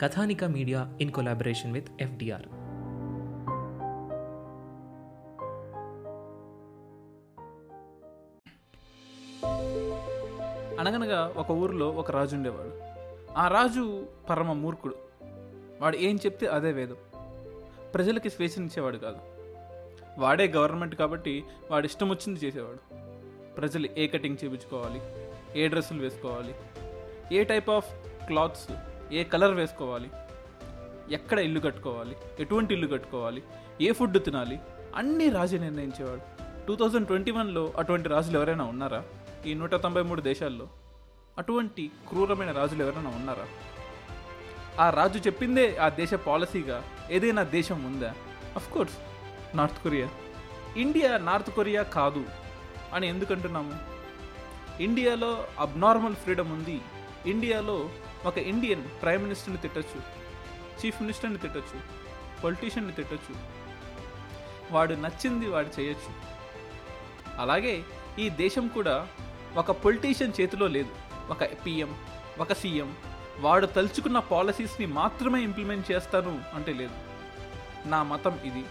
Kathanika media in collaboration with FDR. అనగనగా ఒక ఊరిలో ఒక రాజు ఉండేవాడు. ఆ రాజు పరమ మూర్ఖుడు. వాడు ఏం చెప్తే అదే వేదం. ప్రజలకి స్వేచ్ఛనిచ్చేవాడు కాదు. వాడే గవర్నమెంట్ కాబట్టి వాడు ఇష్టం వచ్చింది చేసేవాడు. ప్రజలు ఏ కటింగ్ చేయించుకోవాలి ఏ డ్రెస్సులు వేసుకోవాలి? ఏ టైప్ ఆఫ్ క్లాత్స్ ఏ కలర్ వేసుకోవాలి? ఎక్కడ ఇల్లు కట్టుకోవాలి? ఎటువంటి ఇల్లు కట్టుకోవాలి? ఏ ఫుడ్ తినాలి? అన్నీ రాజు నిర్ణయించేవాడు. టూ థౌజండ్ ట్వంటీ వన్లో అటువంటి రాజులు ఎవరైనా ఉన్నారా? ఈ నూట తొంభై మూడు దేశాల్లో అటువంటి క్రూరమైన రాజులు ఎవరైనా ఉన్నారా? ఆ రాజు చెప్పిందే ఆ దేశ పాలసీగా ఏదైనా దేశం ఉందా? Of course North Korea India North Korea కాదు అని ఎందుకంటున్నాము? ఇండియాలో అబ్నార్మల్ ఫ్రీడమ్ ఉంది. ఇండియాలో ఒక ఇండియన్ ప్రైమ్ మినిస్టర్ని తిట్టచ్చు చీఫ్ మినిస్టర్ని తిట్టచ్చు పొలిటీషియన్ని తిట్టచ్చు. వాడు నచ్చింది వాడు చేయొచ్చు. అలాగే ఈ దేశం కూడా ఒక పొలిటీషియన్ చేతిలో లేదు. ఒక పిఎం ఒక సీఎం. వాడు తలుచుకున్న పాలసీస్ని మాత్రమే ఇంప్లిమెంట్ చేస్తాను అంటే లేదు. నా మతం ఇది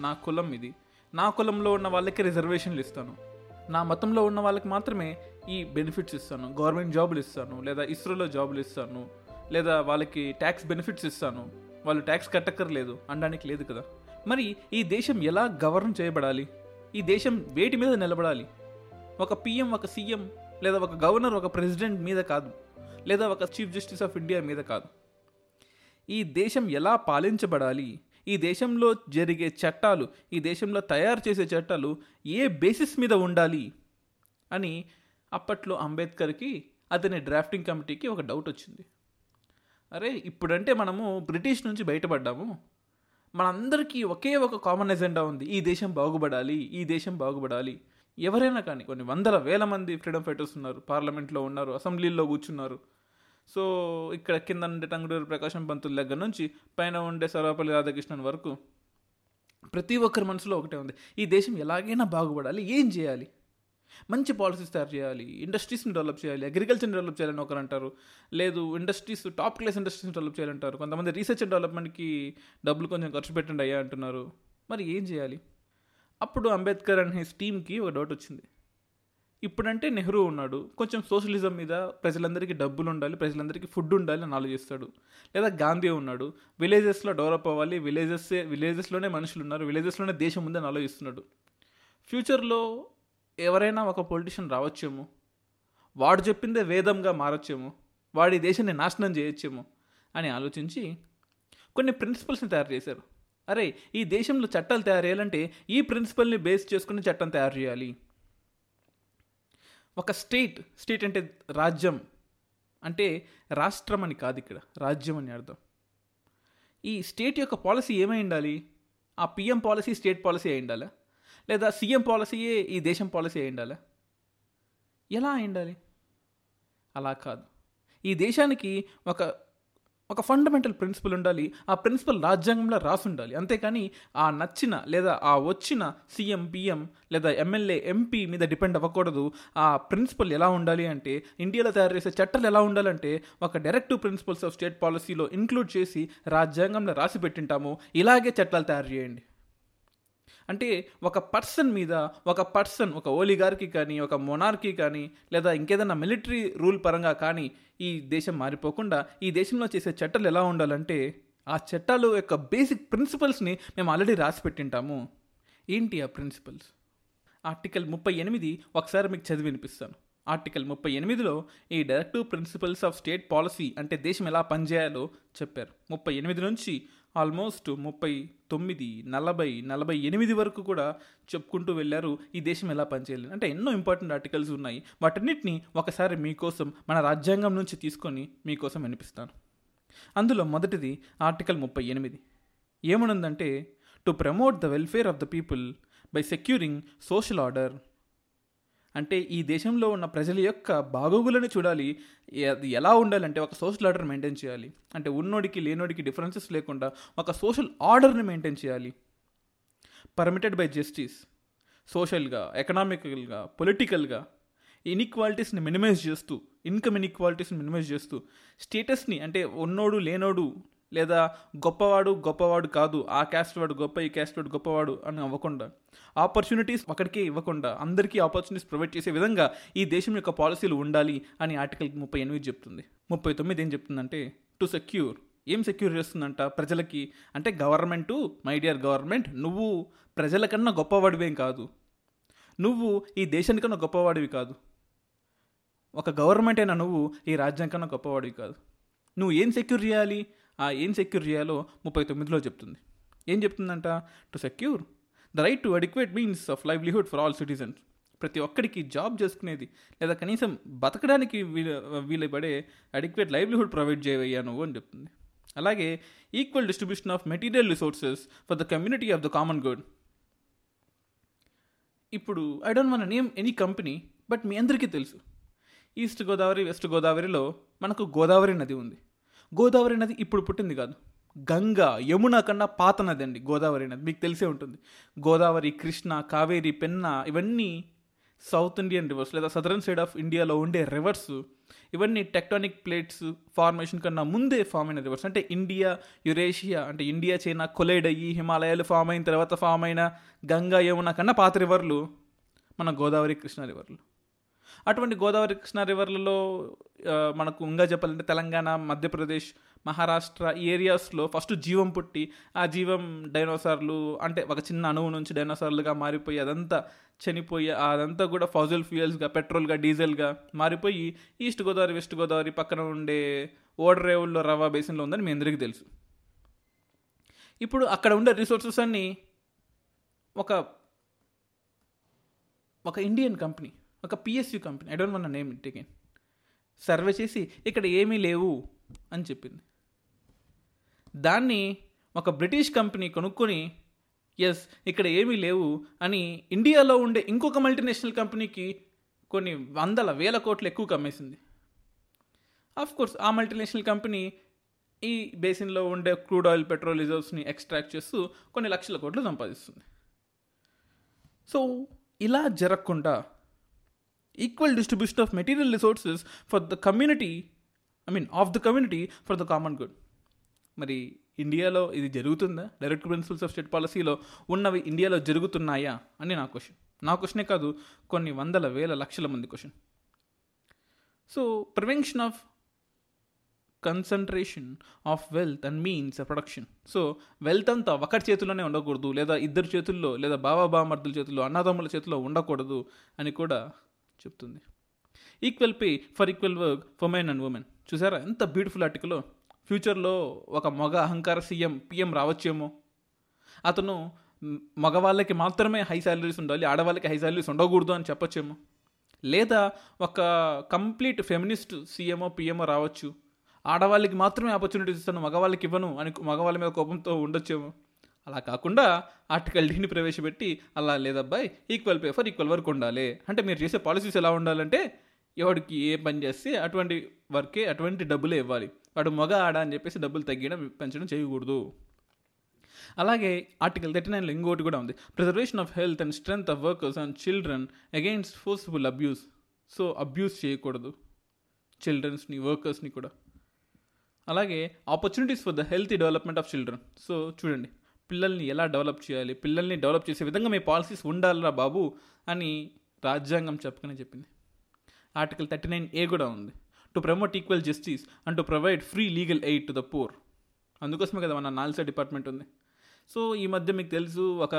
నా కులం ఇది. నా కులంలో ఉన్న వాళ్ళకి రిజర్వేషన్లు ఇస్తాను. నా మతంలో ఉన్న వాళ్ళకి మాత్రమే ఈ బెనిఫిట్స్ ఇస్తాను గవర్నమెంట్ జాబులు ఇస్తాను లేదా ఇస్రోలో జాబులు ఇస్తాను లేదా వాళ్ళకి ట్యాక్స్ బెనిఫిట్స్ ఇస్తాను. వాళ్ళు ట్యాక్స్ కట్టక్కర్లేదు అనడానికి లేదు కదా. మరి ఈ దేశం ఎలా గవర్న్ చేయబడాలి? ఈ దేశం వేటి మీద నిలబడాలి? ఒక పిఎం ఒక సీఎం లేదా ఒక గవర్నర్ ఒక ప్రెసిడెంట్ మీద కాదు లేదా ఒక చీఫ్ జస్టిస్ ఆఫ్ ఇండియా మీద కాదు. ఈ దేశం ఎలా పాలించబడాలి? ఈ దేశంలో జరిగే చట్టాలు ఈ దేశంలో తయారు చేసే చట్టాలు ఏ బేసిస్ మీద ఉండాలి? అని అప్పట్లో అంబేద్కర్కి అతని డ్రాఫ్టింగ్ కమిటీకి ఒక డౌట్ వచ్చింది. అరే ఇప్పుడంటే మనము బ్రిటిష్ నుంచి బయటపడ్డాము. మనందరికీ ఒకే ఒక కామన్ ఎజెండా ఉంది. ఈ దేశం బాగుపడాలి ఈ దేశం బాగుపడాలి. ఎవరైనా కానీ కొన్ని వందల వేల మంది ఫ్రీడమ్ ఫైటర్స్ ఉన్నారు పార్లమెంట్లో ఉన్నారు అసెంబ్లీలో కూర్చున్నారు. సో ఇక్కడ కింద ఉండే టంగుడూరు ప్రకాశం పంతుల దగ్గర నుంచి పైన ఉండే సర్వపల్లి రాధాకృష్ణన్ వరకు ప్రతి ఒక్కరి మనసులో ఒకటే ఉంది. ఈ దేశం ఎలాగైనా బాగుపడాలి ఏం చేయాలి? మంచి పాలసీస్ తయారు చేయాలి. ఇండస్ట్రీస్ని డెవలప్ చేయాలి. అగ్రికల్చర్ని డెవలప్ చేయాలని ఒకరు అంటారు. లేదు ఇండస్ట్రీస్ టాప్ క్లాస్ ఇండస్ట్రీస్ని డెవలప్ చేయాలంటారు కొంతమంది రీసెర్చ్ అండ్ డెవలప్మెంట్కి డబ్బులు కొంచెం ఖర్చు పెట్టండి అయ్యా అంటున్నారు. మరి ఏం చేయాలి? అప్పుడు అంబేద్కర్ అనే హిస్ టీమ్కి ఒక డౌట్ వచ్చింది. ఇప్పుడంటే నెహ్రూ ఉన్నాడు. కొంచెం సోషలిజం మీద ప్రజలందరికీ డబ్బులు ఉండాలి ప్రజలందరికీ ఫుడ్ ఉండాలి అని ఆలోచిస్తాడు లేదా గాంధీ ఉన్నాడు. విలేజెస్లో డెవలప్ అవ్వాలి. విలేజెస్ విలేజెస్లోనే మనుషులు ఉన్నారు. విలేజెస్లోనే దేశం ఉందని ఆలోచిస్తున్నాడు. ఫ్యూచర్లో ఎవరైనా ఒక పొలిటీషియన్ రావచ్చేమో? వాడు చెప్పిందే వేదంగా మారచ్చేమో? వాడి దేశాన్ని నాశనం చేయొచ్చేమో? అని ఆలోచించి కొన్ని ప్రిన్సిపల్స్ని తయారు చేశారు. అరే ఈ దేశంలో చట్టాలు తయారు చేయాలంటే ఈ ప్రిన్సిపల్ని బేస్ చేసుకుని చట్టం తయారు చేయాలి. ఒక స్టేట్ స్టేట్ అంటే రాజ్యం. అంటే రాష్ట్రం అని కాదు ఇక్కడ రాజ్యం అని అర్థం. ఈ స్టేట్ యొక్క పాలసీ ఏమై ఉండాలి? ఆ పిఎం పాలసీ స్టేట్ పాలసీ అయి ఉండాలా? లేదా సీఎం పాలసీయే ఈ దేశం పాలసీ అయి ఉండాలా? ఎలా అయి అలా కాదు. ఈ దేశానికి ఒక ఒక ఫండమెంటల్ ప్రిన్సిపల్ ఉండాలి. ఆ ప్రిన్సిపల్ రాజ్యాంగంలో రాసి ఉండాలి అంతేకాని ఆ నచ్చిన లేదా ఆ వచ్చిన సీఎం పిఎం లేదా ఎమ్మెల్యే ఎంపీ మీద డిపెండ్ అవ్వకూడదు. ఆ ప్రిన్సిపల్ ఎలా ఉండాలి అంటే ఇండియాలో తయారు చేసే చట్టాలు ఎలా ఉండాలంటే ఒక డైరెక్టివ్ ప్రిన్సిపల్స్ ఆఫ్ స్టేట్ పాలసీలో ఇంక్లూడ్ చేసి రాజ్యాంగంలో రాసి పెట్టింటాము. ఇలాగే చట్టాలు తయారు చేయండి. అంటే ఒక పర్సన్ మీద ఒక పర్సన్ ఒక ఓలిగార్కి కానీ ఒక మొనార్కి కానీ లేదా ఇంకేదైనా మిలిటరీ రూల్ పరంగా కానీ ఈ దేశం మారిపోకుండా ఈ దేశంలో చేసే చట్టాలు ఎలా ఉండాలంటే ఆ చట్టాలు యొక్క బేసిక్ ప్రిన్సిపల్స్ని మేము ఆల్రెడీ రాసి పెట్టింటాము. ఏంటి ఆ ప్రిన్సిపల్స్ ఆర్టికల్ ముప్పై ఎనిమిది ఒకసారి మీకు చదివి వినిపిస్తాను. ఆర్టికల్ ముప్పై ఎనిమిదిలో ఈ directive principles of state policy అంటే దేశం ఎలా పనిచేయాలో చెప్పారు. ముప్పై ఎనిమిది నుంచి ఆల్మోస్ట్ ముప్పై తొమ్మిది నలభై నలభై ఎనిమిది వరకు కూడా చెప్పుకుంటూ వెళ్ళారు. ఈ దేశం ఎలా పనిచేయాలి అంటే ఎన్నో ఇంపార్టెంట్ ఆర్టికల్స్ ఉన్నాయి. వాటన్నిటిని ఒకసారి మీకోసం మన రాజ్యాంగం నుంచి తీసుకొని మీకోసం వినిపిస్తాను. అందులో మొదటిది ఆర్టికల్ ముప్పై ఎనిమిది. ఏమనుందంటే to promote the welfare of the people by securing social order అంటే ఈ దేశంలో ఉన్న ప్రజల యొక్క బాగోగులను చూడాలి. అది ఎలా ఉండాలంటే ఒక సోషల్ ఆర్డర్ మెయింటైన్ చేయాలి. అంటే ఉన్నోడికి లేనోడికి డిఫరెన్సెస్ లేకుండా ఒక సోషల్ ఆర్డర్ని మెయింటైన్ చేయాలి. పర్మిటెడ్ బై జస్టిస్ సోషల్గా ఎకనామికల్గా పొలిటికల్గా ఇన్ఈక్వాలిటీస్ని మినిమైజ్ చేస్తూ ఇన్కమ్ ఇన్ఈక్వాలిటీస్ని మినిమైజ్ చేస్తూ స్టేటస్ని అంటే ఉన్నోడు లేనోడు లేదా గొప్పవాడు గొప్పవాడు కాదు ఆ క్యాస్ట్ వాడు గొప్ప ఈ క్యాస్ట్ వాడు గొప్పవాడు అని అవ్వకుండా. ఆపర్చునిటీస్ ఒకడికే ఇవ్వకుండా అందరికీ ఆపర్చునిటీస్ ప్రొవైడ్ చేసే విధంగా ఈ దేశం యొక్క పాలసీలు ఉండాలి అని ఆర్టికల్ ముప్పై ఎనిమిది చెప్తుంది. ముప్పై తొమ్మిది ఏం చెప్తుందంటే టు సెక్యూర్ ఏం సెక్యూర్ చేస్తుందంట? ప్రజలకి అంటే గవర్నమెంటు మై డియర్ గవర్నమెంట్ నువ్వు ప్రజల కన్నా గొప్పవాడివేం కాదు. నువ్వు ఈ దేశానికన్నా గొప్పవాడివి కాదు. ఒక గవర్నమెంట్ అయినా నువ్వు ఈ రాజ్యం కన్నా గొప్పవాడివి కాదు. నువ్వు ఏం సెక్యూర్ చేయాలి? ఆ ఏం సెక్యూర్ చేయాలో ముప్పై తొమ్మిదిలో చెప్తుంది. ఏం చెప్తుందంట? To secure the right to adequate means of livelihood for all citizens ప్రతి ఒక్కడికి జాబ్ చేసుకునేది లేదా కనీసం బతకడానికి వీలు వీలు పడే అడిక్వేట్ లైవ్లీహుడ్ ప్రొవైడ్ చేయవయ్యా నువ్వు అని చెప్తుంది. అలాగే equal distribution of material resources for the community of the common good ఇప్పుడు ఐ డోంట్ మన నేమ్ ఎనీ కంపెనీ బట్ మీ అందరికీ తెలుసు. ఈస్ట్ గోదావరి వెస్ట్ గోదావరిలో మనకు గోదావరి నది ఉంది. గోదావరి నది ఇప్పుడు పుట్టింది కాదు. గంగా యమున కన్నా పాత నది అండి గోదావరి నది. మీకు తెలిసే ఉంటుంది. గోదావరి కృష్ణ కావేరి పెన్న ఇవన్నీ సౌత్ ఇండియన్ రివర్స్ లేదా సదరన్ సైడ్ ఆఫ్ ఇండియాలో ఉండే రివర్స్ ఇవన్నీ టెక్టానిక్ ప్లేట్స్ ఫార్మేషన్ కన్నా ముందే ఫామ్ అయిన రివర్స్ అంటే ఇండియా యురేషియా అంటే ఇండియా చైనా కొలైడ్ అయ్యి హిమాలయాలు ఫామ్ అయిన తర్వాత ఫామ్ అయిన గంగా యమున కన్నా పాత రివర్లు మన గోదావరి కృష్ణ రివర్లు అటువంటి గోదావరి కృష్ణ రివర్లలో మనకు ఇంకా చెప్పాలంటే తెలంగాణ మధ్యప్రదేశ్ మహారాష్ట్ర ఈ ఏరియాస్లో ఫస్ట్ జీవం పుట్టి ఆ జీవం డైనోసార్లు అంటే ఒక చిన్న అణువు నుంచి డైనోసార్లుగా మారిపోయి అదంతా చనిపోయి అదంతా కూడా ఫాజిల్ ఫ్యూయల్స్గా పెట్రోల్గా డీజిల్గా మారిపోయి ఈస్ట్ గోదావరి వెస్ట్ గోదావరి పక్కన ఉండే ఓడరేవుల్లో రవా బేసిన్లో ఉందని మీ అందరికీ తెలుసు. ఇప్పుడు అక్కడ ఉండే రిసోర్సెస్ అన్నీ ఒక ఒక ఇండియన్ కంపెనీ. ఒక PSU company I don't want name it again survey చేసి ఇక్కడ ఏమీ లేవు అని చెప్పింది. దాన్ని ఒక బ్రిటిష్ కంపెనీ కొనుక్కొని ఎస్ ఇక్కడ ఏమీ లేవు అని ఇండియాలో ఉండే ఇంకొక మల్టీనేషనల్ కంపెనీకి కొన్ని వందల వేల కోట్లు ఎక్కువ కమ్మేసింది. ఆఫ్ కోర్స్ ఆ మల్టీనేషనల్ కంపెనీ ఈ బేసిన్లో ఉండే క్రూడ్ ఆయిల్ పెట్రోల్ రిజర్వ్స్ని ఎక్స్ట్రాక్ట్ చేస్తూ కొన్ని లక్షల కోట్లు సంపాదిస్తుంది. సో ఇలా జరగకుండా equal distribution of material resources for the community I mean of the community for the common good మరి ఇండియాలో ఇది జరుగుతుందా? డైరెక్ట్ ప్రిన్సిపల్స్ ఆఫ్ స్టేట్ పాలసీలో ఉన్నవి ఇండియాలో జరుగుతున్నాయా? అని నా క్వశ్చన్ నా క్వశ్చనే కాదు కొన్ని వందల వేల లక్షల మంది question so prevention of concentration of wealth and means production so wealth అంతా ఒకరి చేతిలోనే ఉండకూడదు లేదా ఇద్దరు చేతుల్లో లేదా బాబా బామర్దుల చేతుల్లో అన్నదమ్ముల చేతిలో ఉండకూడదు అని కూడా చెప్తుంది. Equal pay for equal work for men and women చూసారా? ఎంత బ్యూటిఫుల్ ఆర్టికలో ఫ్యూచర్లో ఒక మగ అహంకార సీఎం పిఎం రావచ్చేమో. అతను మగవాళ్ళకి మాత్రమే హై శాలరీస్ ఉండాలి ఆడవాళ్ళకి హై శాలరీస్ ఉండకూడదు అని చెప్పొచ్చేమో. లేదా ఒక కంప్లీట్ ఫెమినిస్ట్ సీఎంఓ పిఎంఓ రావచ్చు. ఆడవాళ్ళకి మాత్రమే ఆపర్చునిటీస్ ఇస్తాను మగవాళ్ళకి ఇవ్వను అని మగవాళ్ళ మీద కోపంతో ఉండొచ్చేమో. అలా కాకుండా ఆర్టికల్ డీని ప్రవేశపెట్టి అలా లేదబ్బాయి equal pay for equal work ఉండాలి. అంటే మీరు చేసే పాలసీస్ ఎలా ఉండాలంటే ఎవడికి ఏ పని చేస్తే అటువంటి వర్కే అటువంటి డబ్బులే ఇవ్వాలి. వాడు మగ ఆడ అని చెప్పేసి డబ్బులు తగ్గడం పెంచడం చేయకూడదు. అలాగే ఆర్టికల్ థర్టీ నైన్లో ఇంకోటి కూడా ఉంది. Preservation of health and strength of workers and children against forceful abuse so abuse చేయకూడదు. చిల్డ్రన్స్ని వర్కర్స్ని కూడా. అలాగే opportunities for the healthy development of children so చూడండి. పిల్లల్ని ఎలా డెవలప్ చేయాలి పిల్లల్ని డెవలప్ చేసే విధంగా మీ పాలసీస్ ఉండాలిరా బాబు అని రాజ్యాంగం చెప్పకనే చెప్పింది. ఆర్టికల్ థర్టీ నైన్ ఏ కూడా ఉంది. To promote equal justice and to provide free legal aid to the poor అందుకోసమే కదా మన నాల్సా డిపార్ట్మెంట్ ఉంది. సో ఈ మధ్య మీకు తెలుసు ఒక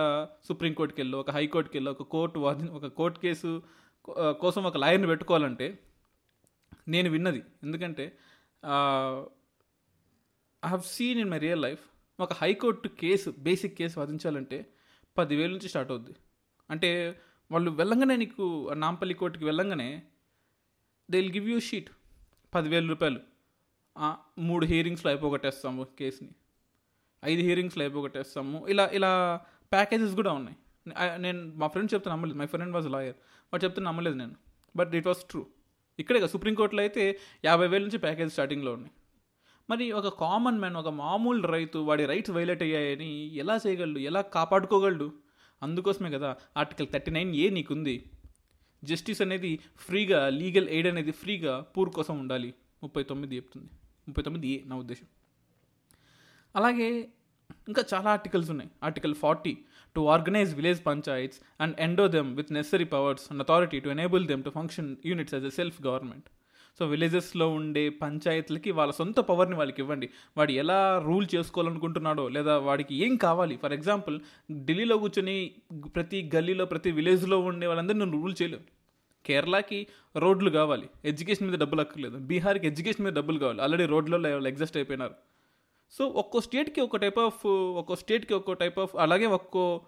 సుప్రీంకోర్టుకి వెళ్ళో ఒక హైకోర్టుకి వెళ్ళో ఒక కోర్టు వాది ఒక కోర్టు కేసు కోసం ఒక లాయర్ని పెట్టుకోవాలంటే నేను విన్నది. ఎందుకంటే I have seen in my real life ఒక high court case basic case వాదించాలంటే పదివేల నుంచి స్టార్ట్ అవుద్ది. అంటే వాళ్ళు వెళ్ళంగానే నీకు నాంపల్లి కోర్టుకి వెళ్ళంగానే they will give you sheet పదివేల రూపాయలు. మూడు హీరింగ్స్లో అయిపోగొట్టేస్తాము కేసుని. ఐదు హీరింగ్స్లో అయిపోగొట్టేస్తాము. ఇలా ఇలా ప్యాకేజెస్ కూడా ఉన్నాయి. నేను మా ఫ్రెండ్ చెప్తే నమ్మలేదు. మై ఫ్రెండ్ వాజ్ లాయర్ వాడు చెప్తే నమ్మలేదు నేను. బట్ ఇట్ వాస్ ట్రూ ఇక్కడే కదా సుప్రీంకోర్టులో అయితే యాభై వేల నుంచి ప్యాకేజ్ స్టార్టింగ్లో ఉన్నాయి. మరి ఒక కామన్ మ్యాన్ ఒక మామూలు రైతు వాడి రైట్స్ వైలేట్ అయ్యాయని ఎలా చేయగలడు? ఎలా కాపాడుకోగలడు? అందుకోసమే కదా ఆర్టికల్ థర్టీ నైన్ ఏ నీకుంది? జస్టిస్ అనేది ఫ్రీగా లీగల్ ఎయిడ్ అనేది ఫ్రీగా పూర్ కోసం ఉండాలి. ముప్పై తొమ్మిది చెప్తుంది. ముప్పై తొమ్మిది ఏ నా ఉద్దేశం. అలాగే ఇంకా చాలా ఆర్టికల్స్ ఉన్నాయి. Article forty to organise village panchayats and endow them with necessary powers and authority to enable them to function units as a self government so విలేజెస్లో ఉండే పంచాయతీలకి వాళ్ళ సొంత పవర్ని వాళ్ళకి ఇవ్వండి. వాడు ఎలా రూల్ చేసుకోవాలనుకుంటున్నాడో లేదా వాడికి ఏం కావాలి? ఫర్ ఎగ్జాంపుల్ ఢిల్లీలో కూర్చొని ప్రతి గల్లీలో ప్రతి విలేజ్లో ఉండే వాళ్ళందరినీ నువ్వు రూల్ చేయలేవు. కేరళకి రోడ్లు కావాలి. ఎడ్యుకేషన్ మీద డబ్బులు అక్కర్లేదు. బీహార్కి ఎడ్యుకేషన్ మీద డబ్బులు కావాలి. ఆల్రెడీ రోడ్లలో వాళ్ళు ఎగ్జస్ట్ అయిపోయినారు. సో ఒక్కో స్టేట్కి ఒక టైప్ ఆఫ్ ఒక్కో స్టేట్కి ఒక్కో టైప్ ఆఫ్ అలాగే ఒక్కో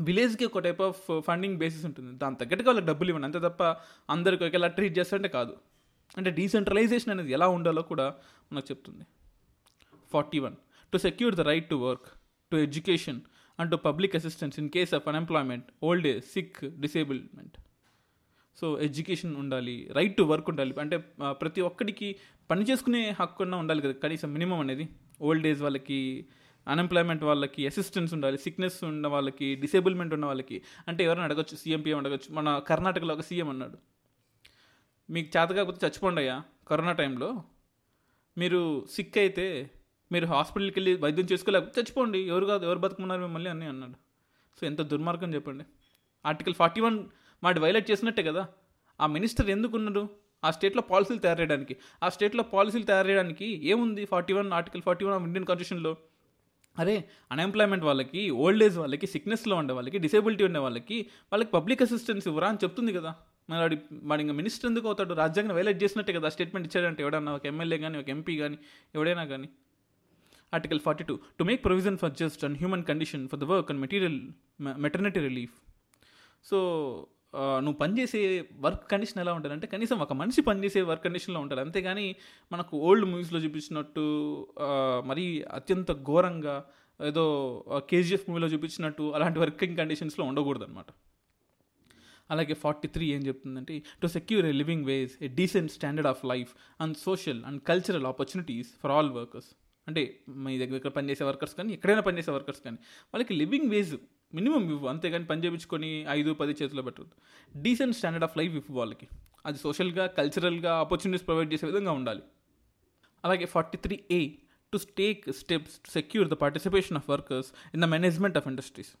విలేజ్కి ఒక టైప్ ఆఫ్ ఫండింగ్ బేసిస్ ఉంటుంది. దాని తగ్గట్టుగా వాళ్ళకి డబ్బులు ఇవ్వండి. అంతే తప్ప అందరికి ఒకేలా ట్రీట్ చేస్తారంటే కాదు. అంటే డీసెంట్రలైజేషన్ అనేది ఎలా ఉండాలో కూడా మనకు చెప్తుంది. Forty one to secure the right to work to education and to public assistance in case of unemployment old age sick disablement so education ఉండాలి రైట్ టు వర్క్ ఉండాలి. అంటే ప్రతి ఒక్కడికి పని చేసుకునే హక్కు ఉండాలి కదా కనీసం మినిమం అనేది. ఓల్డ్ ఏజ్ వాళ్ళకి అన్ఎంప్లాయ్మెంట్ వాళ్ళకి అసిస్టెన్స్ ఉండాలి సిక్నెస్ ఉన్న వాళ్ళకి డిసేబుల్మెంట్ ఉన్న వాళ్ళకి. అంటే ఎవరైనా అడగచ్చు? సీఎంపీఎం అడగచ్చు? మన కర్ణాటకలో ఒక సీఎం అన్నాడు. మీకు చేత కాకపోతే చచ్చిపోండి అయ్యా. కరోనా టైంలో మీరు సిక్ అయితే మీరు హాస్పిటల్కి వెళ్ళి వైద్యం చేసుకోలేకపోతే చచ్చిపోండి. ఎవరు కాదు ఎవరు బతుకున్నారు మిమ్మల్ని అని అన్నాడు. సో ఎంత దుర్మార్గం చెప్పండి. ఆర్టికల్ ఫార్టీ వన్ వాటి వైలేట్ చేసినట్టే కదా. ఆ మినిస్టర్ ఎందుకు ఉన్నారు ఆ స్టేట్లో పాలసీలు తయారు చేయడానికి. ఆ స్టేట్లో పాలసీలు తయారు చేయడానికి ఏముంది forty one article forty one of Indian కాన్స్టిట్యూషన్లో అరే అన్ఎంప్లాయ్మెంట్ వాళ్ళకి ఓల్డ్ ఏజ్ వాళ్ళకి సిక్నెస్లో ఉండే వాళ్ళకి డిసేబిలిటీ ఉండే వాళ్ళకి వాళ్ళకి పబ్లిక్ అసిస్టెన్స్ ఇవ్వరా అని చెప్తుంది కదా. మరి వాడి వాడి ఇంకా మినిస్టర్ ఎందుకు అవుతాడు? రాజ్యాంగం వైలేట్ చేసినట్టే కదా స్టేట్మెంట్ ఇచ్చాడంటే ఎవడన్నా ఒక ఎమ్మెల్యే కానీ ఒక ఎంపీ కానీ ఎవడైనా కానీ article forty two to make provision for just and human condition for the work and material maternity relief so నువ్వు పనిచేసే వర్క్ కండిషన్ ఎలా ఉంటుంది అంటే కనీసం ఒక మనిషి పనిచేసే వర్క్ కండిషన్లో ఉంటారు అంతేగాని మనకు ఓల్డ్ మూవీస్లో చూపించినట్టు మరీ అత్యంత ఘోరంగా ఏదో కేజీఎఫ్ మూవీలో చూపించినట్టు అలాంటి వర్కింగ్ కండిషన్స్లో ఉండకూడదు అనమాట అలాగే ఫార్టీ త్రీ ఏం చెప్తుందంటే to secure a living wage a decent standard of life and social and cultural opportunities for all workers అంటే మీ దగ్గర ఇక్కడ పనిచేసే వర్కర్స్ కానీ ఎక్కడైనా పనిచేసే వర్కర్స్ కానీ వాళ్ళకి లివింగ్ వేజ్ మినిమం ఇవ్వు. అంతేగాని పని చేయించుకొని ఐదు పది చేతిలో పెట్టవద్దు. డీసెంట్ స్టాండర్డ్ ఆఫ్ లైఫ్ ఇవ్వు వాళ్ళకి. అది సోషల్గా కల్చరల్గా ఆపర్చునిటీస్ ప్రొవైడ్ చేసే విధంగా ఉండాలి. అలాగే forty three A to take steps to secure the participation of workers in the management of industries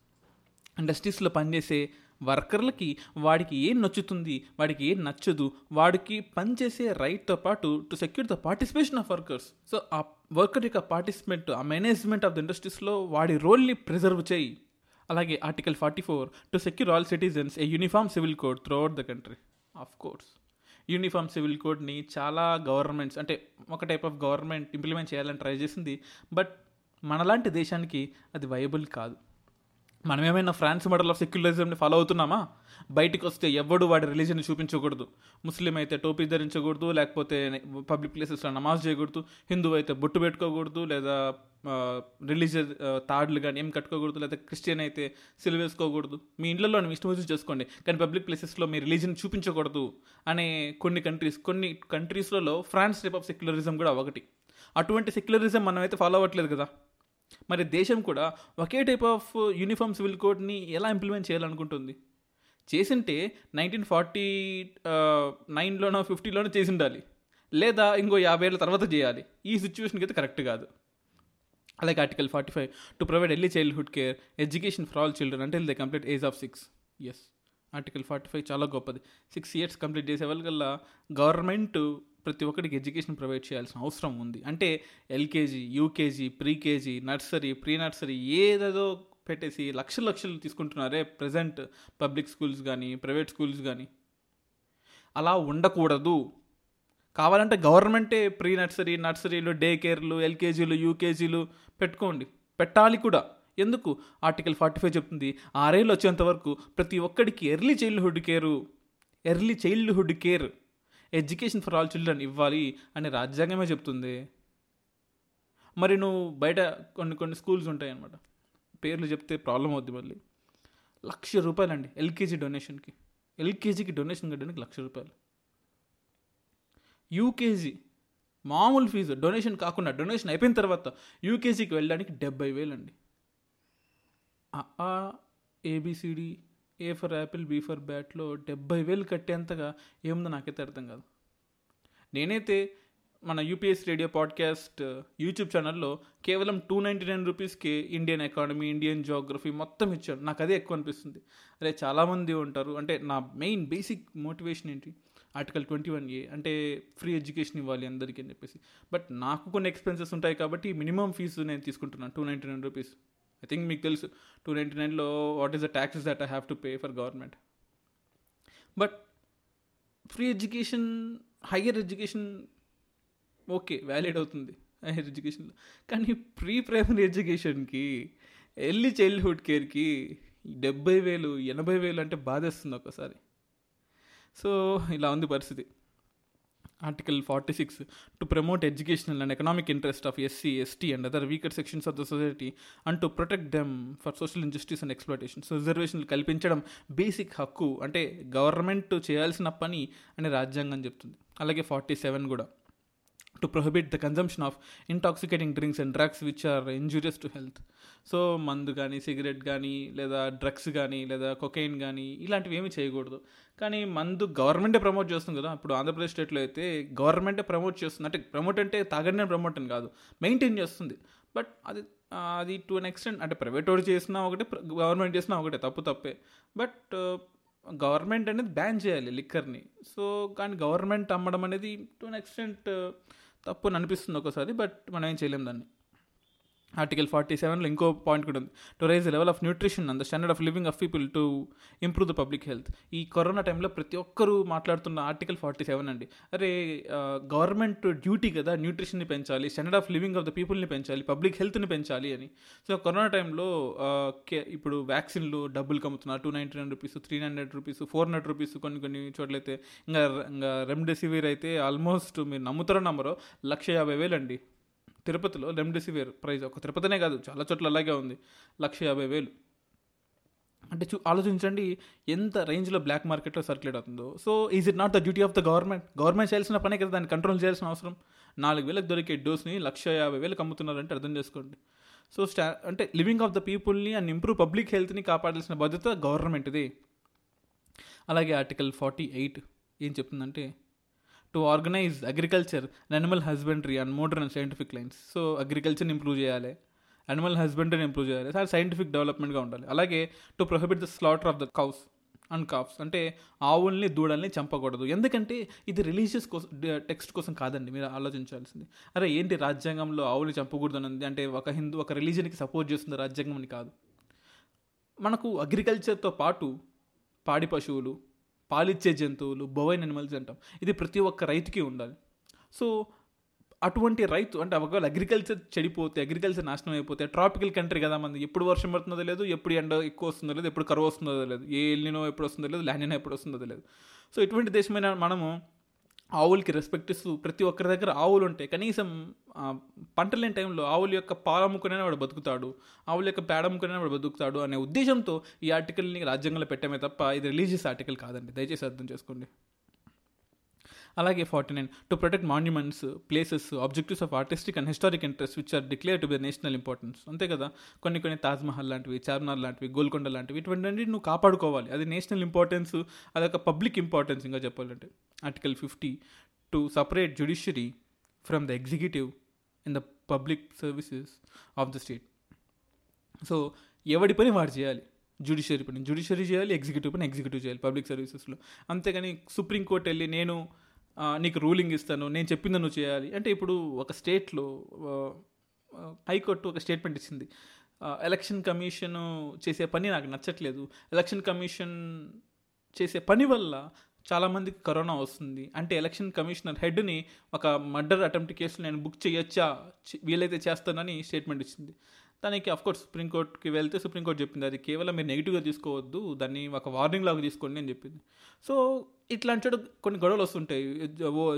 ఇండస్ట్రీస్లో పనిచేసే వర్కర్లకి వాడికి ఏం నచ్చుతుంది వాడికి ఏం నచ్చదు వాడికి పనిచేసే రైట్తో పాటు to secure the participation of workers so ఆ వర్కర్ యొక్క పార్టిసిపెంట్ ఆ మేనేజ్మెంట్ ఆఫ్ ద ఇండస్ట్రీస్లో వాడి రోల్ని ప్రిజర్వ్ చేయి. అలాగే article forty four to secure all citizens a uniform civil code throughout the country of course uniform civil కోడ్ని చాలా గవర్నమెంట్స్ అంటే ఒక టైప్ ఆఫ్ గవర్నమెంట్ ఇంప్లిమెంట్ చేయాలని ట్రై చేసింది బట్ మనలాంటి దేశానికి అది వయబుల్ కాదు. మనం ఏమైనా ఫ్రాన్స్ మోడల్ ఆఫ్ సెక్యులరిజంని ఫాలో అవుతున్నామా? బయటకు వస్తే ఎవడు వాడి రిలీజన్ని చూపించకూడదు. ముస్లిం అయితే టోపీ ధరించకూడదు లేకపోతే పబ్లిక్ ప్లేసెస్లో నమాజ్ చేయకూడదు హిందూ అయితే బొట్టు పెట్టుకోకూడదు లేదా రిలీజియస్ తాడులు కానీ ఏం కట్టుకోకూడదు లేదా క్రిస్టియన్ అయితే సిలువేసుకోకూడదు మీ ఇంట్లో మీ ఇష్టం వచ్చి చేసుకోండి. కానీ పబ్లిక్ ప్లేసెస్లో మీ రిలీజన్ చూపించకూడదు అనే కొన్ని కంట్రీస్ కొన్ని కంట్రీస్లలో ఫ్రాన్స్ టైప్ ఆఫ్ సెక్యులరిజం కూడా ఒకటి. అటువంటి సెక్యులరిజం మనం అయితే ఫాలో అవ్వట్లేదు కదా. మరి దేశం కూడా ఒకే టైప్ ఆఫ్ యూనిఫామ్ సివిల్ కోడ్ని ఎలా ఇంప్లిమెంట్ చేయాలనుకుంటుంది? చేసింటే నైన్టీన్ ఫార్టీ నైన్లోనో ఫిఫ్టీలోనో చేసి ఉండాలి లేదా ఇంకో యాభై ఏళ్ళ తర్వాత చేయాలి. ఈ సిచ్యువేషన్కి అయితే కరెక్ట్ కాదు. అలాగే article forty five to provide early childhood care education for all children అంటే they complete age of six yes article forty five చాలా గొప్పది. సిక్స్ ఇయర్స్ కంప్లీట్ చేసే వాళ్ళకల్లా గవర్నమెంట్ ప్రతి ఒక్కరికి ఎడ్యుకేషన్ ప్రొవైడ్ చేయాల్సిన అవసరం ఉంది. అంటే LKG UKG pre KG nursery pre nursery ఏదేదో పెట్టేసి లక్షలు లక్షలు తీసుకుంటున్నారే ప్రజెంట్ పబ్లిక్ స్కూల్స్ కానీ ప్రైవేట్ స్కూల్స్ కానీ అలా ఉండకూడదు. కావాలంటే గవర్నమెంటే ప్రీ నర్సరీ నర్సరీలు డే కేర్లు ఎల్కేజీలు యూకేజీలు పెట్టుకోండి. పెట్టాలి కూడా. ఎందుకు? ఆర్టికల్ ఫార్టీ ఫైవ్ చెప్తుంది. ఆరేళ్ళు వచ్చేంత వరకు ప్రతి ఒక్కడికి early childhood care. Early childhood care. Education for all children ఇవ్వాలి అని రాజ్యాంగమే చెప్తుంది. మరి నువ్వు బయట కొన్ని కొన్ని స్కూల్స్ ఉంటాయి అన్నమాట పేర్లు చెప్తే ప్రాబ్లం అవుద్ది మళ్ళీ. లక్ష రూపాయలండి ఎల్కేజీ డొనేషన్కి. ఎల్కేజీకి డొనేషన్ కట్టడానికి లక్ష రూపాయలు. యూకేజీ మామూలు ఫీజు డొనేషన్ కాకుండా డొనేషన్ అయిపోయిన తర్వాత యూకేజీకి వెళ్ళడానికి డెబ్బై వేలు అండి A B C D A for apple B for బ్యాట్లో డెబ్బై వేలు కట్టేంతగా ఏముందో నాకైతే అర్థం కాదు. నేనైతే మన యూపీఎస్ రేడియో పాడ్కాస్ట్ యూట్యూబ్ ఛానల్లో కేవలం టూ నైంటీ నైన్ రూపీస్కి ఇండియన్ ఎకానమీ ఇండియన్ జోగ్రఫీ మొత్తం ఇచ్చాడు నాకు అదే ఎక్కువ అనిపిస్తుంది. అదే చాలామంది ఉంటారు. అంటే నా మెయిన్ బేసిక్ మోటివేషన్ ఏంటి? ఆర్టికల్ ట్వంటీ వన్ ఏ అంటే ఫ్రీ ఎడ్యుకేషన్ ఇవ్వాలి అందరికీ అని చెప్పేసి. బట్ నాకు కొన్ని ఎక్స్పెన్సెస్ ఉంటాయి కాబట్టి మినిమం ఫీజు నేను తీసుకుంటున్నాను two ninety nine rupees I think మీకు తెలుసు టూ నైంటీ నైన్లో what is the taxes that I have to pay for government but free education higher education okay valid అవుతుంది హైయర్ ఎడ్యుకేషన్లో కానీ ప్రీ ప్రైమరీ ఎడ్యుకేషన్కి early childhood కేర్కి డెబ్బై వేలు ఎనభై వేలు అంటే బాధేస్తుంది ఒకసారి సో ఇలా ఉంది పరిస్థితి. Article forty six to promote educational and economic interest of SC ST and other weaker sections of the society and to protect them for social injustice and exploitation so రిజర్వేషన్లు కల్పించడం బేసిక్ హక్కు అంటే government చేయాల్సిన పని అని రాజ్యాంగం చెప్తుంది. అలాగే ఫార్టీ సెవెన్ కూడా. To prohibit the consumption of intoxicating drinks and drugs which are injurious to health so మందు కానీ సిగరెట్ కానీ లేదా డ్రగ్స్ కానీ లేదా కొకైన్ కానీ ఇలాంటివి ఏమీ చేయకూడదు. కానీ మందు గవర్నమెంటే ప్రమోట్ చేస్తుంది కదా ఇప్పుడు ఆంధ్రప్రదేశ్ స్టేట్లో అయితే గవర్నమెంటే ప్రమోట్ చేస్తుంది. అంటే ప్రమోట్ అంటే తాగడనే ప్రమోట్ అని కాదు మెయింటైన్ చేస్తుంది. బట్ అది అది టు అన్ ఎక్స్టెంట్ అంటే ప్రైవేట్ వాడు చేసినా ఒకటే గవర్నమెంట్ చేసినా ఒకటే తప్పు తప్పే. బట్ గవర్నమెంట్ అనేది బ్యాన్ చేయాలి లిక్కర్ని సో కానీ గవర్నమెంట్ అమ్మడం అనేది టు అన్ ఎక్స్టెంట్ తప్పు అని అనిపిస్తుంది ఒకసారి బట్ మనం ఏం చేయలేం దాన్ని. ఆర్టికల్ ఫార్టీ సెవెన్లో ఇంకో పాయింట్ కూడా ఉంది. To raise level of nutrition and the standard of living of people to improve the public health ఈ కరోనా టైంలో ప్రతి ఒక్కరూ మాట్లాడుతున్న ఆర్టికల్ ఫార్టీ సెవెన్ అండి. అరే గవర్నమెంట్ డ్యూటీ కదా న్యూట్రిషన్ని పెంచాలి standard of living of the పీపుల్ని పెంచాలి పబ్లిక్ హెల్త్ని పెంచాలి అని. సో కరోనా టైంలో ఇప్పుడు వ్యాక్సిన్లు డబ్బులు కమ్ముతున్నారు two ninety nine rupees three hundred rupees four hundred rupees కొన్ని కొన్ని చోట్లయితే ఇంకా ఇంకా రెమ్డెసివిర్ అయితే ఆల్మోస్ట్ మీరు నమ్ముతారో నమ్మరో లక్ష యాభై వేలు అండి. తిరుపతిలో రెమ్డెసివిర్ ప్రైస్ ఒక తిరుపతినే కాదు చాలా చోట్ల అలాగే ఉంది. లక్ష యాభై వేలు. అంటే చూ ఆలోచించండి ఎంత రేంజ్లో బ్లాక్ మార్కెట్లో సర్క్యులేట్ అవుతుందో. So is it not the duty of the government government చేయాల్సిన పనే కదా దాన్ని కంట్రోల్ చేయాల్సిన అవసరం. నాలుగు వేలకు దొరికే డోస్ని లక్ష యాభై వేలకు అమ్ముతున్నారంటే అర్థం చేసుకోండి. సో స్టా అంటే లివింగ్ ఆఫ్ ద పీపుల్ని అండ్ ఇంప్రూవ్ పబ్లిక్ హెల్త్ని కాపాడాల్సిన బాధ్యత గవర్నమెంట్ది. అలాగే ఆర్టికల్ ఫార్టీ ఎయిట్ ఏం చెప్తుందంటే to organise agriculture and animal husbandry and modern and scientific lines so అగ్రికల్చర్ని improve చేయాలి. అనిమల్ హస్బెండరీని ఇంప్రూవ్ చేయాలి. సార్ సైంటిఫిక్ డెవలప్మెంట్గా ఉండాలి. అలాగే to prohibit the slaughter of the cows and calves అంటే ఆవుల్ని దూడల్ని చంపకూడదు. ఎందుకంటే ఇది రిలీజియస్ కోసం టెక్స్ట్ కోసం కాదండి. మీరు ఆలోచించాల్సింది. అరే ఏంటి రాజ్యాంగంలో ఆవుల్ని చంపకూడదు అన్నది అంటే ఒక హిందూ ఒక రిలీజన్కి సపోర్ట్ చేస్తుంది రాజ్యాంగం అని కాదు. మనకు అగ్రికల్చర్తో పాటు పాడి పశువులు పాలిచ్చే జంతువులు బొవైన్ అనిమల్స్ అంటాం. ఇది ప్రతి ఒక్క రైతుకి ఉండాలి. సో అటువంటి రైతు అంటే ఒకవేళ అగ్రికల్చర్ చెడిపోతే అగ్రికల్చర్ నాశనం అయిపోతే ట్రాపికల్ కంట్రీ కదా మంది ఎప్పుడు వర్షం పడుతుందో లేదు ఎప్పుడు ఎండ ఎక్కువ వస్తుందో లేదు ఎప్పుడు కరువు వస్తుందో లేదు ఏ ఎల్లినో ఎప్పుడు వస్తుందో లేదు ల్యాండినో ఎప్పుడు వస్తుందో లేదు. సో ఇటువంటి దేశమైన మనము ఆవులకి రెస్పెక్ట్ ఇస్తూ ప్రతి ఒక్కరి దగ్గర ఆవులు ఉంటాయి కనీసం పంట లేని టైంలో ఆవుల యొక్క పాలమ్ముకునే వాడు బతుకుతాడు. ఆవుల యొక్క పేడ అమ్ముకునే వాడు బతుకుతాడు అనే ఉద్దేశంతో ఈ ఆర్టికల్ని రాజ్యాంగంలో పెట్టమే తప్ప ఇది రిలీజియస్ ఆర్టికల్ కాదండి. దయచేసి అర్థం చేసుకోండి. అలాగే forty nine to protect monuments places objectives of artistic and historic interest which are declare to be national importance అంతే కదా? కొన్ని కొన్ని తాజ్మహల్ లాంటివి చార్మినార్ లాంటివి గోల్కొండ లాంటివి ఇటువంటి నువ్వు కాపాడుకోవాలి. అది నేషనల్ ఇంపార్టెన్స్ అదొక పబ్లిక్ ఇంపార్టెన్స్ ఇంకా చెప్పాలంటే. Article fifty to separate judiciary from the executive in the public services of the state so ఎవడి పని వాడు చేయాలి? జ్యుడిషియరీ పని. జ్యుడిషియరీ చేయాలి ఎగ్జిక్యూటివ్ పని ఎగ్జిక్యూటివ్ చేయాలి పబ్లిక్ సర్వీసెస్లో అంతేగాని సుప్రీంకోర్టు వెళ్ళి నేను నీకు రూలింగ్ ఇస్తాను నేను చెప్పింది నువ్వు చేయాలి. అంటే ఇప్పుడు ఒక స్టేట్లో హైకోర్టు ఒక స్టేట్మెంట్ ఇచ్చింది. ఎలక్షన్ కమిషన్ చేసే పని నాకు నచ్చట్లేదు. ఎలక్షన్ కమిషన్ చేసే పని వల్ల చాలామందికి కరోనా వస్తుంది. అంటే ఎలక్షన్ కమిషనర్ హెడ్ని ఒక మర్డర్ అటెంప్ట్ కేసులు నేను బుక్ చేయొచ్చా? వీలైతే చేస్తానని స్టేట్మెంట్ ఇచ్చింది. దానికి అఫ్కోర్స్ సుప్రీంకోర్టుకి వెళ్తే సుప్రీంకోర్టు చెప్పింది. అది కేవలం మీరు నెగిటివ్గా తీసుకోవద్దు. దాన్ని ఒక వార్నింగ్ లాగా తీసుకోండి అని చెప్పింది. సో ఇట్లాంటి చోట కొన్ని గొడవలు వస్తుంటాయి.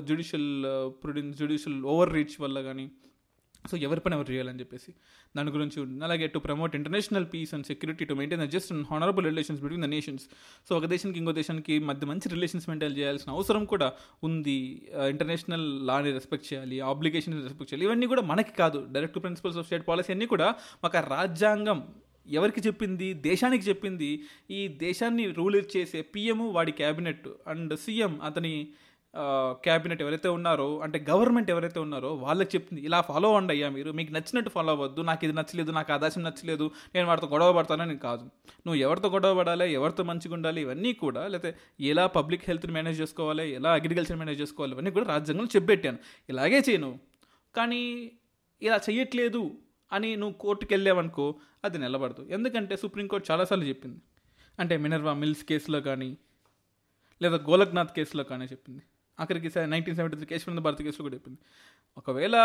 జుడిషియల్ ప్రొడ్యూన్స్ జుడిషియల్ ఓవర్ రీచ్ వల్ల కానీ సో ఎవరి పని ఎవరు చేయాలని చెప్పేసి దాని గురించి ఉంటుంది. అలాగే to promote international peace and security to maintain just and honourable relations between the nations so ఒక దేశానికి ఇంకో దేశానికి మధ్య మంచి రిలేషన్స్ మెయింటైన్ చేయాల్సిన అవసరం కూడా ఉంది. ఇంటర్నేషనల్ లాని రెస్పెక్ట్ చేయాలి ఆబ్లిగేషన్ రెస్పెక్ట్ చేయాలి. ఇవన్నీ కూడా మనకి కాదు. Direct principles of state policy అన్నీ కూడా మాకు రాజ్యాంగం ఎవరికి చెప్పింది దేశానికి చెప్పింది. ఈ దేశాన్ని రూల్ చేసే పిఎం వాడి క్యాబినెట్ అండ్ సీఎం అతని క్యాబినెట్ ఎవరైతే ఉన్నారో అంటే గవర్నమెంట్ ఎవరైతే ఉన్నారో వాళ్ళకి చెప్తుంది ఇలా ఫాలో అవ్వండి అయ్యా మీరు. మీకు నచ్చినట్టు ఫాలో అవ్వద్దు. నాకు ఇది నచ్చలేదు నాకు ఆదాశం నచ్చలేదు. నేను వాడితో గొడవ పడతానని కాదు. నువ్వు ఎవరితో గొడవ పడాలి ఎవరితో మంచిగా ఉండాలి ఇవన్నీ కూడా లేకపోతే ఎలా పబ్లిక్ హెల్త్ని మేనేజ్ చేసుకోవాలి ఎలా అగ్రికల్చర్ మేనేజ్ చేసుకోవాలి ఇవన్నీ కూడా రాజ్యాంగంలో చెప్పెట్టాను ఇలాగే చేయను. కానీ ఇలా చేయట్లేదు అని నువ్వు కోర్టుకు వెళ్ళావనుకో అది నిలబడదు. ఎందుకంటే సుప్రీంకోర్టు చాలాసార్లు చెప్పింది. అంటే మినర్వా మిల్స్ కేసులో కానీ లేదా గోలక్నాథ్ కేసులో కానీ చెప్పింది. ఆఖరికి నైన్టీన్ సెవెంటీ త్రీ మీద బర్త్ కేసులో కూడా చెప్పింది. ఒకవేళ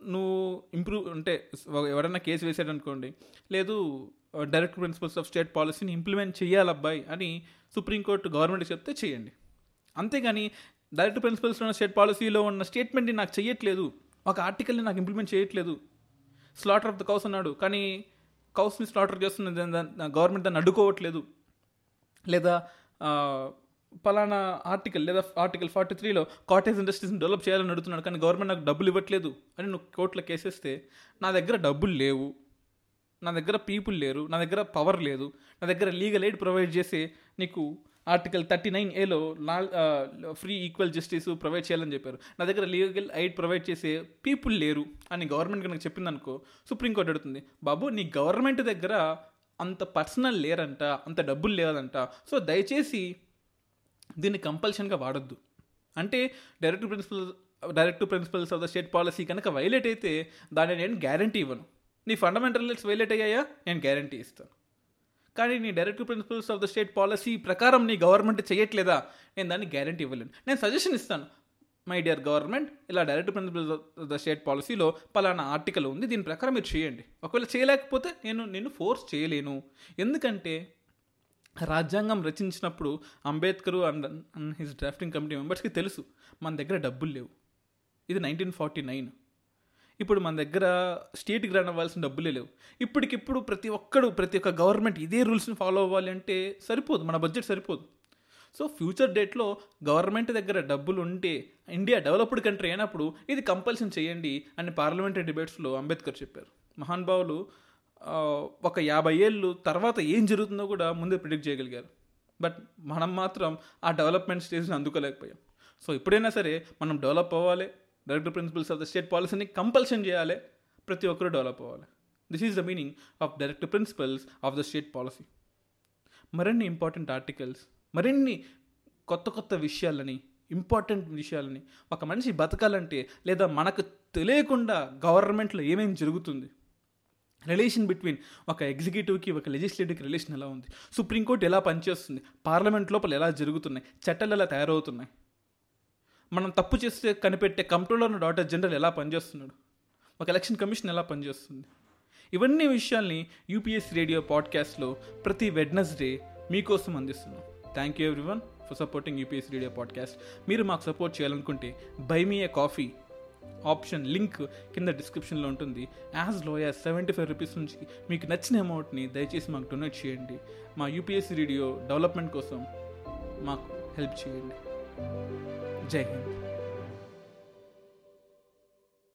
నువ్వు ఇంప్రూవ్ అంటే ఎవరైనా కేసు వేసాడనుకోండి లేదు డైరెక్ట్ ప్రిన్సిపల్స్ ఆఫ్ స్టేట్ పాలసీని ఇంప్లిమెంట్ చేయాలి అబ్బాయి అని సుప్రీంకోర్టు గవర్నమెంట్ చెప్తే చేయండి. అంతేగాని డైరెక్ట్ ప్రిన్సిపల్స్ ఉన్న స్టేట్ పాలసీలో ఉన్న స్టేట్మెంట్ని నాకు చేయట్లేదు ఒక ఆర్టికల్ని నాకు ఇంప్లిమెంట్ చేయట్లేదు స్లాటర్ ఆఫ్ ద కౌస్ అన్నాడు కానీ కౌస్ని స్లాటర్ చేస్తున్న గవర్నమెంట్ దాన్ని అడ్డుకోవట్లేదు. లేదా పలానా ఆర్టికల్ లేదా ఆర్టికల్ ఫార్టీ త్రీలో కాటేజ్ ఇండస్ట్రీస్ని డెవలప్ చేయాలని అడుగుతున్నాడు కానీ గవర్నమెంట్ నాకు డబ్బులు ఇవ్వట్లేదు అని నువ్వు కోర్టులో కేసేస్తే నా దగ్గర డబ్బులు లేవు నా దగ్గర పీపుల్ లేరు నా దగ్గర పవర్ లేదు నా దగ్గర లీగల్ ఎయిడ్ ప్రొవైడ్ చేసి నీకు ఆర్టికల్ థర్టీ నైన్ ఏలో నా ఫ్రీ ఈక్వల్ జస్టిస్ ప్రొవైడ్ చేయాలని చెప్పారు. నా దగ్గర లీగల్ ఎయిడ్ ప్రొవైడ్ చేసే పీపుల్ లేరు అని గవర్నమెంట్ కనుక చెప్పిందనుకో సుప్రీంకోర్టు అడుగుతుంది బాబు నీ గవర్నమెంట్ దగ్గర అంత పర్సనల్ లేరంట అంత డబ్బులు లేదంట. సో దయచేసి దీన్ని కంపల్షన్గా వాడొద్దు. అంటే direct principle direct principles of the state policy కనుక వైలేట్ అయితే దాన్ని నేను గ్యారంటీ ఇవ్వను. నీ ఫండమెంటల్ రైట్స్ వైలేట్ అయ్యాయా? నేను గ్యారంటీ ఇస్తాను. కానీ నీ direct principles of the state policy ప్రకారం నీ గవర్నమెంట్ చేయట్లేదా? నేను దాన్ని గ్యారంటీ ఇవ్వలేను. నేను సజెషన్ ఇస్తాను. మై డియర్ గవర్నమెంట్ ఇలా direct principles of the state పాలసీలో పలానా ఆర్టికల్ ఉంది. దీని ప్రకారం మీరు చేయండి. ఒకవేళ చేయలేకపోతే నేను నిన్ను ఫోర్స్ చేయలేను. ఎందుకంటే రాజ్యాంగం రచించినప్పుడు Ambedkar and and his drafting committee మెంబర్స్కి తెలుసు మన దగ్గర డబ్బులు లేవు. ఇది నైన్టీన్ ఫార్టీ నైన్ ఇప్పుడు మన దగ్గర స్టేట్కి రన్ అవ్వాల్సిన డబ్బులే లేవు. ఇప్పటికిప్పుడు ప్రతి ఒక్కడు ప్రతి ఒక్క గవర్నమెంట్ ఇదే రూల్స్ని ఫాలో అవ్వాలి అంటే సరిపోదు మన బడ్జెట్ సరిపోదు. సో ఫ్యూచర్ డేట్లో గవర్నమెంట్ దగ్గర డబ్బులు ఉంటే ఇండియా డెవలప్డ్ కంట్రీ అయినప్పుడు ఇది కంపల్సరీ చేయండి అని పార్లమెంటరీ డిబేట్స్లో అంబేద్కర్ చెప్పారు. మహానుభావులు ఒక యాభై ఏళ్ళు తర్వాత ఏం జరుగుతుందో కూడా ముందే ప్రిడిక్ట్ చేయగలిగారు. బట్ మనం మాత్రం ఆ డెవలప్మెంట్ స్టేజ్ని అందుకోలేకపోయాం. సో ఎప్పుడైనా సరే మనం డెవలప్ అవ్వాలి. Director principles of the state పాలసీని కంపల్షన్ చేయాలి. ప్రతి ఒక్కరూ డెవలప్ అవ్వాలి. This is the meaning of director principles of the state policy మరిన్ని ఇంపార్టెంట్ ఆర్టికల్స్ మరిన్ని కొత్త కొత్త విషయాలని ఇంపార్టెంట్ విషయాలని ఒక మనిషి బతకాలంటే లేదా మనకు తెలియకుండా గవర్నమెంట్లో ఏమేమి జరుగుతుంది రిలేషన్ బిట్వీన్ ఒక ఎగ్జిక్యూటివ్కి ఒక లెజిస్లేటివ్కి రిలేషన్ ఎలా ఉంది? సుప్రీంకోర్టు ఎలా పనిచేస్తుంది? పార్లమెంట్ లోపల ఎలా జరుగుతున్నాయి? చట్టాలు ఎలా తయారవుతున్నాయి? మనం తప్పు చేస్తే కనిపెట్టే కంట్రోలర్ డాక్టర్ జనరల్ ఎలా పనిచేస్తున్నాడు? ఒక ఎలక్షన్ కమిషన్ ఎలా పనిచేస్తుంది? ఇవన్నీ విషయాల్ని యూపీఎస్ రేడియో పాడ్కాస్ట్లో ప్రతి వెడ్నెస్డే మీకోసం అందిస్తున్నాం. Thank you everyone for supporting UPS radio podcast. మీరు మాకు సపోర్ట్ చేయాలనుకుంటే buy me a coffee option link కింద డిస్క్రిప్షన్లో ఉంటుంది. యాజ్లో యాజ్ సెవెంటీ ఫైవ్ రూపీస్ నుంచి మీకు నచ్చిన అమౌంట్ని దయచేసి మాకు డొనేట్ చేయండి. మా యూపీఎస్సీ రేడియో డెవలప్మెంట్ కోసం మాకు హెల్ప్ చేయండి. జై హింద్.